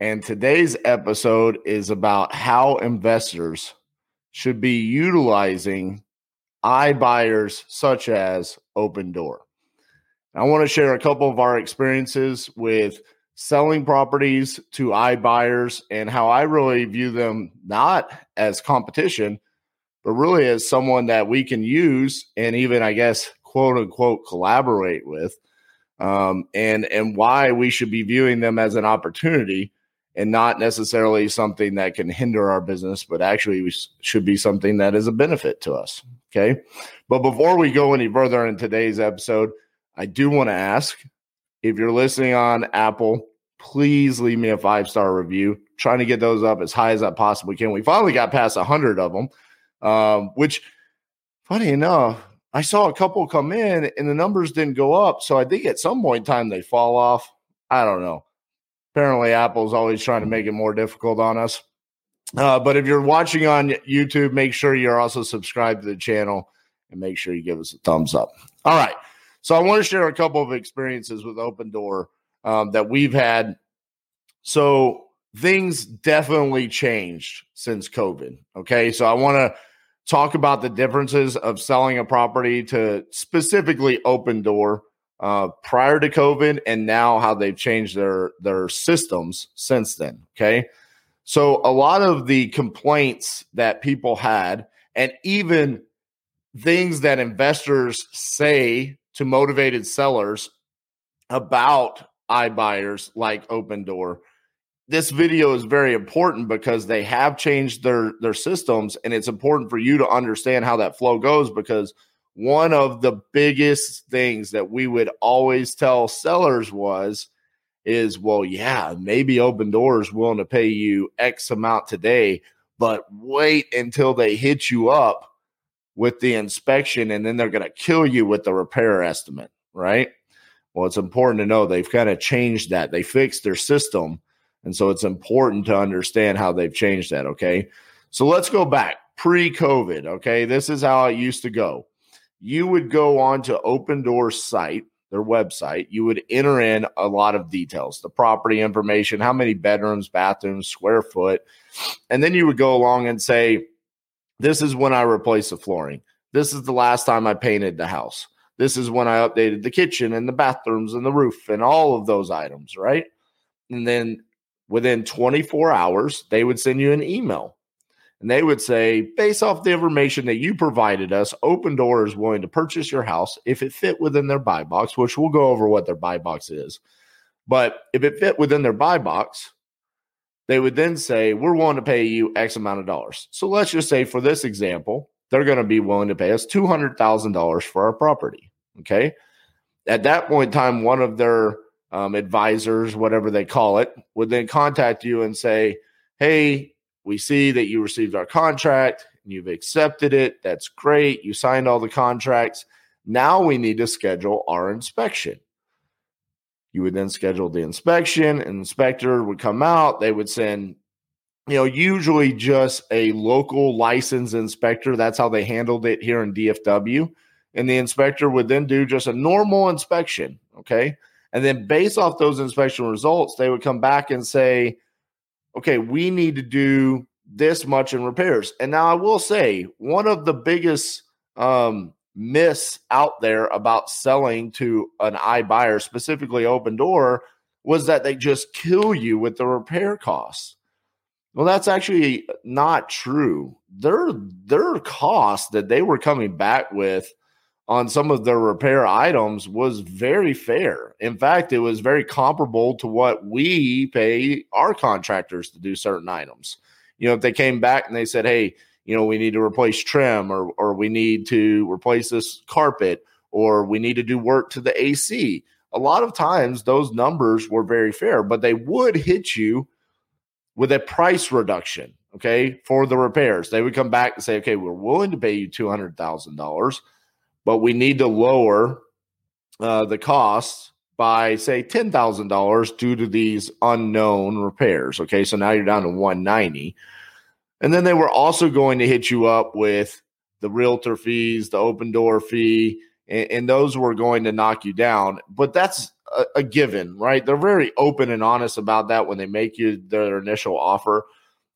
and today's episode is about how investors should be utilizing iBuyers such as Opendoor. I want to share a couple of our experiences with selling properties to iBuyers and how I really view them not as competition, but really as someone that we can use and even, I guess, quote unquote collaborate with um, and and why we should be viewing them as an opportunity and not necessarily something that can hinder our business but actually should be something that is a benefit to us okay but before we go any further in today's episode i do want to ask if you're listening on apple please leave me a five star review trying to get those up as high as i possibly can we finally got past 100 of them um, which funny enough I saw a couple come in and the numbers didn't go up. So I think at some point in time they fall off. I don't know. Apparently, Apple's always trying to make it more difficult on us. Uh, but if you're watching on YouTube, make sure you're also subscribed to the channel and make sure you give us a thumbs up. All right. So I want to share a couple of experiences with Opendoor um, that we've had. So things definitely changed since COVID. Okay. So I want to talk about the differences of selling a property to specifically Opendoor uh, prior to COVID and now how they've changed their their systems since then. Okay. So a lot of the complaints that people had, and even things that investors say to motivated sellers about iBuyers like Opendoor this video is very important because they have changed their their systems and it's important for you to understand how that flow goes because one of the biggest things that we would always tell sellers was is well yeah maybe Opendoor is willing to pay you x amount today but wait until they hit you up with the inspection and then they're going to kill you with the repair estimate right well it's important to know they've kind of changed that they fixed their system and so it's important to understand how they've changed that. Okay. So let's go back pre COVID. Okay. This is how it used to go. You would go on to Opendoor site, their website. You would enter in a lot of details, the property information, how many bedrooms, bathrooms, square foot. And then you would go along and say, This is when I replaced the flooring. This is the last time I painted the house. This is when I updated the kitchen and the bathrooms and the roof and all of those items, right? And then within 24 hours, they would send you an email and they would say, based off the information that you provided us, Opendoor is willing to purchase your house if it fit within their buy box, which we'll go over what their buy box is. But if it fit within their buy box, they would then say, We're willing to pay you X amount of dollars. So let's just say for this example, they're going to be willing to pay us $200,000 for our property. Okay. At that point in time, one of their um, advisors, whatever they call it, would then contact you and say, Hey, we see that you received our contract and you've accepted it. That's great. You signed all the contracts. Now we need to schedule our inspection. You would then schedule the inspection, an inspector would come out. They would send, you know, usually just a local licensed inspector. That's how they handled it here in DFW. And the inspector would then do just a normal inspection. Okay. And then based off those inspection results, they would come back and say, okay, we need to do this much in repairs. And now I will say one of the biggest um, myths out there about selling to an iBuyer, specifically Opendoor, was that they just kill you with the repair costs. Well, that's actually not true. Their their cost that they were coming back with on some of the repair items was very fair. In fact, it was very comparable to what we pay our contractors to do certain items. You know, if they came back and they said, "Hey, you know, we need to replace trim or or we need to replace this carpet or we need to do work to the AC." A lot of times those numbers were very fair, but they would hit you with a price reduction, okay, for the repairs. They would come back and say, okay, we're willing to pay you $200,000, but we need to lower uh, the cost by, say, $10,000 due to these unknown repairs. Okay, so now you're down to 190 And then they were also going to hit you up with the realtor fees, the Opendoor fee, and, and those were going to knock you down. But that's a, a, given, right? They're very open and honest about that when they make you their initial offer.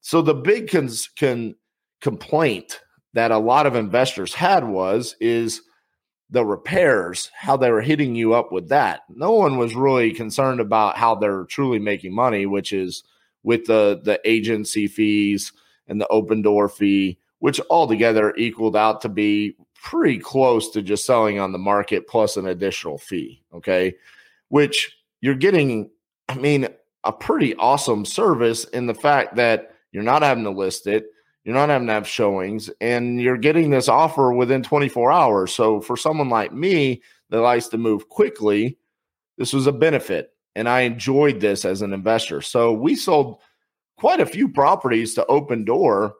So the big cons- con- complaint that a lot of investors had was is the repairs, how they were hitting you up with that. No one was really concerned about how they're truly making money, which is with the the agency fees and the Opendoor fee, which altogether equaled out to be pretty close to just selling on the market plus an additional fee. Okay. Which you're getting, I mean, a pretty awesome service in the fact that you're not having to list it, you're not having to have showings, and you're getting this offer within 24 hours. So for someone like me that likes to move quickly, this was a benefit. And I enjoyed this as an investor. So we sold quite a few properties to Opendoor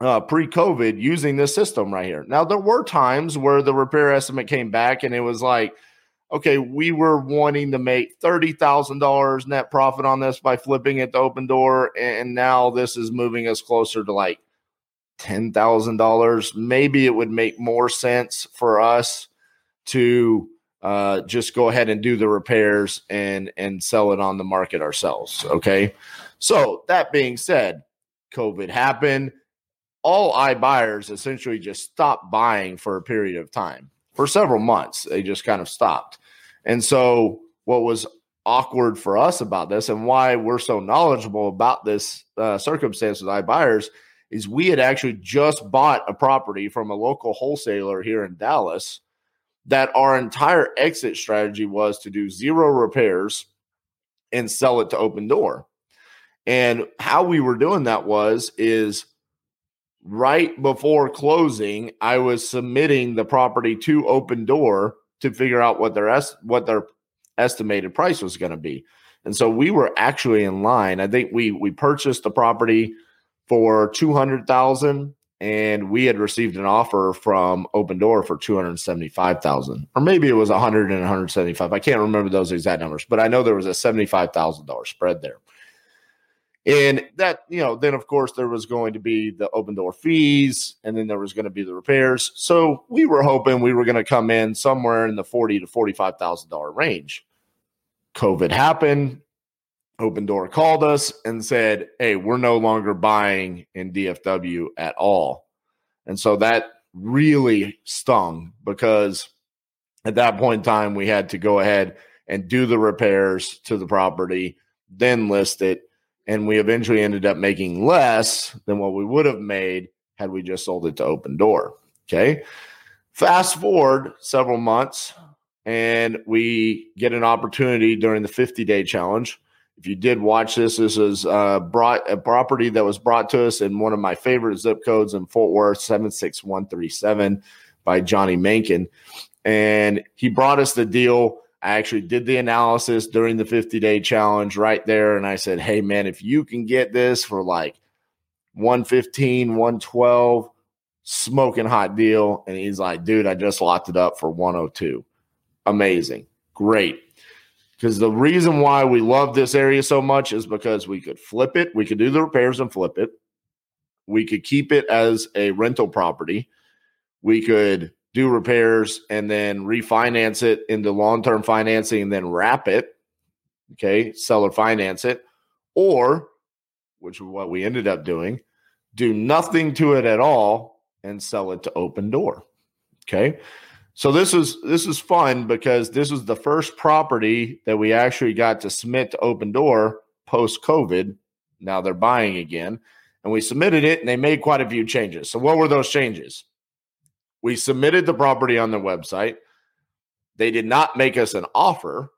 uh, pre-COVID using this system right here. Now there were times where the repair estimate came back and it was like, okay, we were wanting to make thirty thousand dollars net profit on this by flipping it to Opendoor, and now this is moving us closer to like ten thousand dollars. Maybe it would make more sense for us to uh, just go ahead and do the repairs and and sell it on the market ourselves. Okay, so that being said, COVID happened all iBuyers essentially just stopped buying for a period of time for several months. They just kind of stopped. And so, what was awkward for us about this and why we're so knowledgeable about this uh, circumstance with iBuyers is we had actually just bought a property from a local wholesaler here in Dallas that our entire exit strategy was to do zero repairs and sell it to Opendoor. And how we were doing that was is right before closing, I was submitting the property to Opendoor to figure out what their est- what their estimated price was going to be. And so we were actually in line. I think we we purchased the property for 200,000 and we had received an offer from Opendoor for 275,000 or maybe it was 100 and 175. I can't remember those exact numbers, but I know there was a $75,000 spread there. And that, you know, then of course there was going to be the Opendoor fees and then there was going to be the repairs. So we were hoping we were going to come in somewhere in the 40 to $45,000 range. COVID happened. Opendoor called us and said, Hey, we're no longer buying in DFW at all. And so that really stung because at that point in time, we had to go ahead and do the repairs to the property, then list it, and we eventually ended up making less than what we would have made had we just sold it to Opendoor. Okay. Fast forward several months, and we get an opportunity during the 50 day challenge. If you did watch this, this is uh, brought a property that was brought to us in one of my favorite zip codes in Fort Worth, 76137 by Johnny Mankin. And he brought us the deal I actually did the analysis during the 50 day challenge right there. And I said, hey, man, if you can get this for like 115, 112, smoking hot deal. And he's like, dude, I just locked it up for 102. Amazing. Great. Because the reason why we love this area so much is because we could flip it, we could do the repairs and flip it. We could keep it as a rental property. We could do repairs and then refinance it into long term financing and then wrap it. Okay, seller finance it. Or, which is what we ended up doing, do nothing to it at all and sell it to Opendoor. Okay. So this is this is fun because this was the first property that we actually got to submit to Opendoor post COVID. Now they're buying again. And we submitted it and they made quite a few changes. So what were those changes? We submitted the property on their website. They did not make us an offer.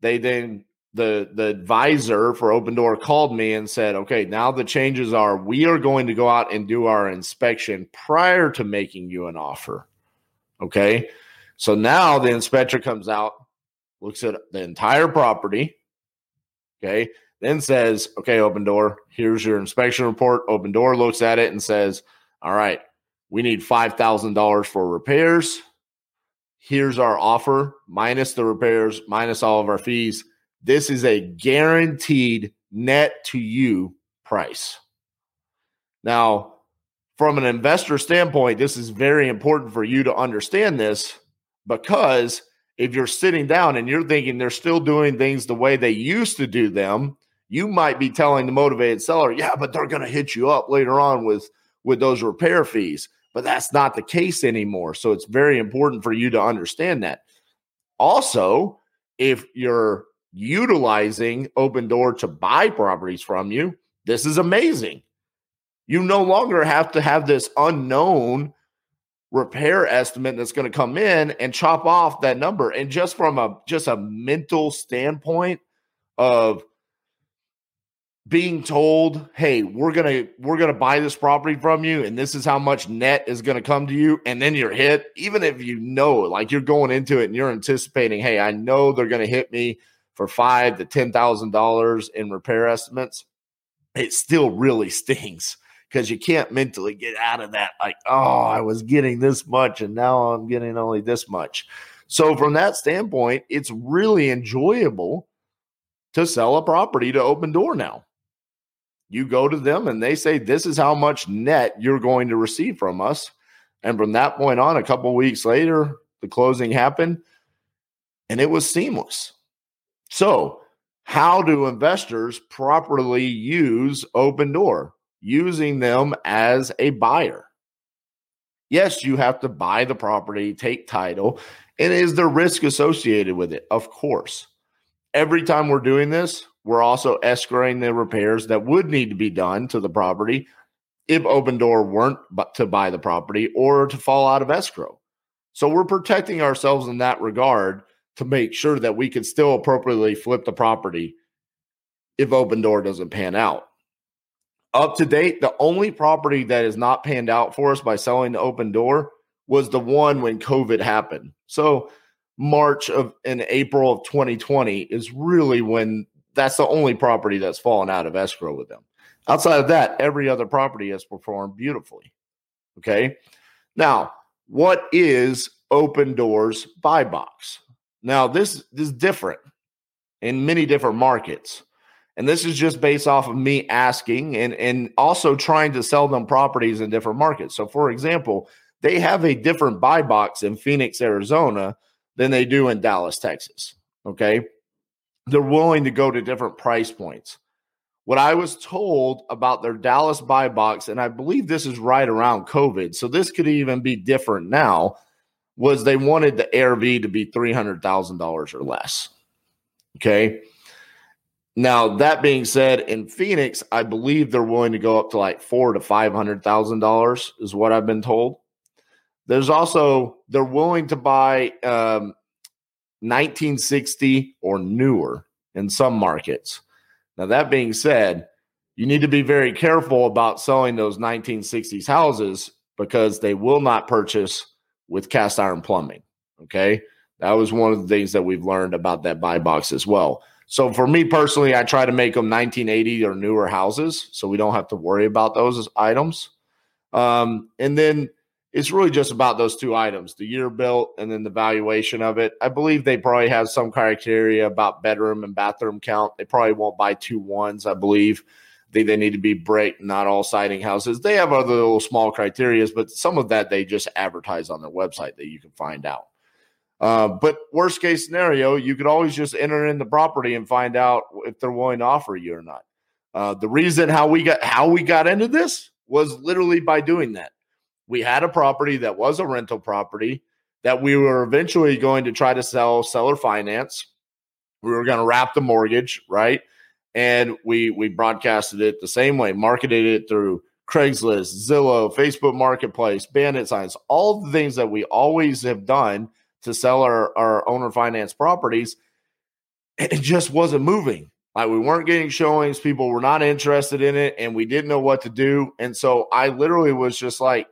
They then the the advisor for Opendoor called me and said, "Okay, now the changes are we are going to go out and do our inspection prior to making you an offer." Okay? So now the inspector comes out, looks at the entire property. Okay? then says, okay, Opendoor, here's your inspection report. Opendoor looks at it and says, all right, we need $5,000 for repairs. Here's our offer minus the repairs, minus all of our fees. This is a guaranteed net to you price. Now, from an investor standpoint, this is very important for you to understand this because if you're sitting down and you're thinking they're still doing things the way they used to do them, you might be telling the motivated seller, yeah, but they're going to hit you up later on with with those repair fees. But that's not the case anymore. So it's very important for you to understand that. Also, if you're utilizing Opendoor to buy properties from you, this is amazing. You no longer have to have this unknown repair estimate that's going to come in and chop off that number. And just from a just a mental standpoint of being told, "Hey, we're to we're to buy this property from you and this is how much net is to come to you." And then you're hit, even if you know, like you're going into it and you're anticipating, "Hey, I know they're to hit me for 5 to $10,000 in repair estimates." It still really stings because you can't mentally get out of that like, "Oh, I was getting this much and now I'm getting only this much." So from that standpoint, it's really enjoyable to sell a property to Opendoor now you go to them and they say, This is how much net you're going to receive from us. And from that point on, a couple weeks later, the closing happened and it was seamless. So, how do investors properly use Opendoor? Using them as a buyer. Yes, you have to buy the property, take title, and is there risk associated with it? Of course. Every time we're doing this, we're also escrowing the repairs that would need to be done to the property if Opendoor weren't to buy the property or to fall out of escrow. So we're protecting ourselves in that regard to make sure that we can still appropriately flip the property if Opendoor doesn't pan out. Up to date, the only property that is not panned out for us by selling the Opendoor was the one when COVID happened. So March of and April of 2020 is really when that's the only property that's fallen out of escrow with them. Outside of that, every other property has performed beautifully. Okay. Now, what is Opendoor's buy box? Now, this, this is different in many different markets. And this is just based off of me asking and, and also trying to sell them properties in different markets. So, for example, they have a different buy box in Phoenix, Arizona than they do in Dallas, Texas. Okay they're willing to go to different price points. What I was told about their Dallas buy box, and I believe this is right around COVID, so this could even be different now, was they wanted the ARV to be $300,000 or less. Okay. Now, that being said, in Phoenix, I believe they're willing to go up to like four to five hundred thousand dollars, is what I've been told. There's also they're willing to buy um, 1960 or newer in some markets. Now, that being said, you need to be very careful about selling those 1960s houses because they will not purchase with cast iron plumbing. Okay. That was one of the things that we've learned about that buy box as well. So for me personally, I try to make them 1980 or newer houses so we don't have to worry about those items. Um, and then it's really just about those two items the year built and then the valuation of it. I believe they probably have some criteria about bedroom and bathroom count. They probably won't buy two ones, I believe. They, they need to be brick, not all siding houses. They have other little small criterias, but some of that they just advertise on their website that you can find out. Uh, but worst case scenario, you could always just enter in the property and find out if they're willing to offer you or not. Uh, the reason how we got how we got into this was literally by doing that we had a property that was a rental property that we were eventually going to try to sell seller finance. We were going to wrap the mortgage, right? And we we broadcasted it the same way, marketed it through Craigslist, Zillow, Facebook Marketplace, Bandit Signs, all the things that we always have done to sell our, our owner finance properties. It just wasn't moving. Like we weren't getting showings, people were not interested in it, and we didn't know what to do. And so I literally was just like,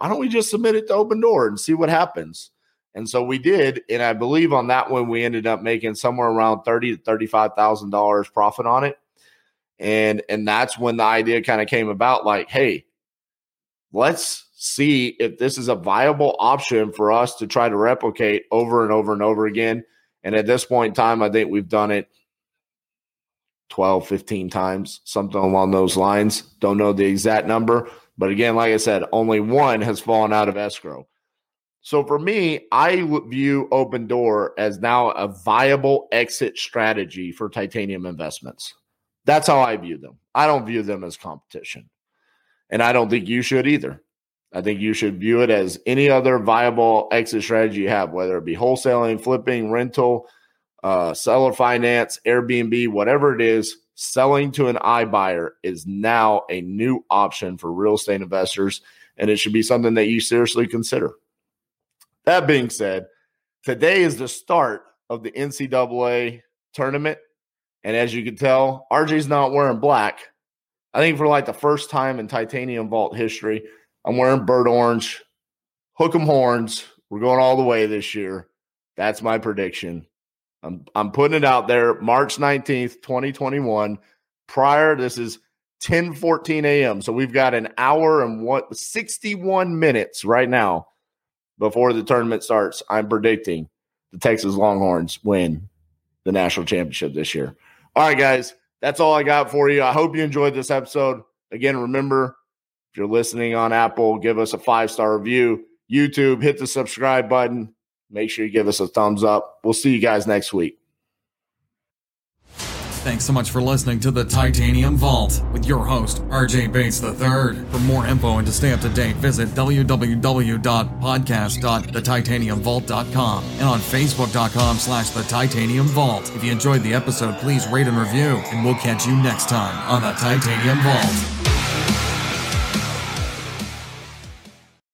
why don't we just submit it to Opendoor and see what happens? And so we did, and I believe on that one we ended up making somewhere around thirty to thirty-five thousand dollars profit on it. And and that's when the idea kind of came about like, hey, let's see if this is a viable option for us to try to replicate over and over and over again. And at this point in time, I think we've done it 12, 15 times, something along those lines. Don't know the exact number. But again, like I said, only one has fallen out of escrow. So for me, I view Opendoor as now a viable exit strategy for titanium investments. That's how I view them. I don't view them as competition. And I don't think you should either. I think you should view it as any other viable exit strategy you have, whether it be wholesaling, flipping, rental, uh, seller finance, Airbnb, whatever it is. Selling to an iBuyer is now a new option for real estate investors, and it should be something that you seriously consider. That being said, today is the start of the NCAA tournament. And as you can tell, RJ's not wearing black. I think for like the first time in titanium vault history, I'm wearing bird orange, hook 'em horns. We're going all the way this year. That's my prediction. I'm I'm putting it out there. March 19th, 2021. Prior, this is 10 14 a.m. So we've got an hour and what 61 minutes right now before the tournament starts. I'm predicting the Texas Longhorns win the national championship this year. All right, guys, that's all I got for you. I hope you enjoyed this episode. Again, remember if you're listening on Apple, give us a five star review. YouTube, hit the subscribe button. Make sure you give us a thumbs up. We'll see you guys next week. Thanks so much for listening to the Titanium Vault with your host, RJ Bates III. For more info and to stay up to date, visit www.podcast.thetitaniumvault.com and on facebook.com slash the Titanium Vault. If you enjoyed the episode, please rate and review, and we'll catch you next time on the Titanium Vault.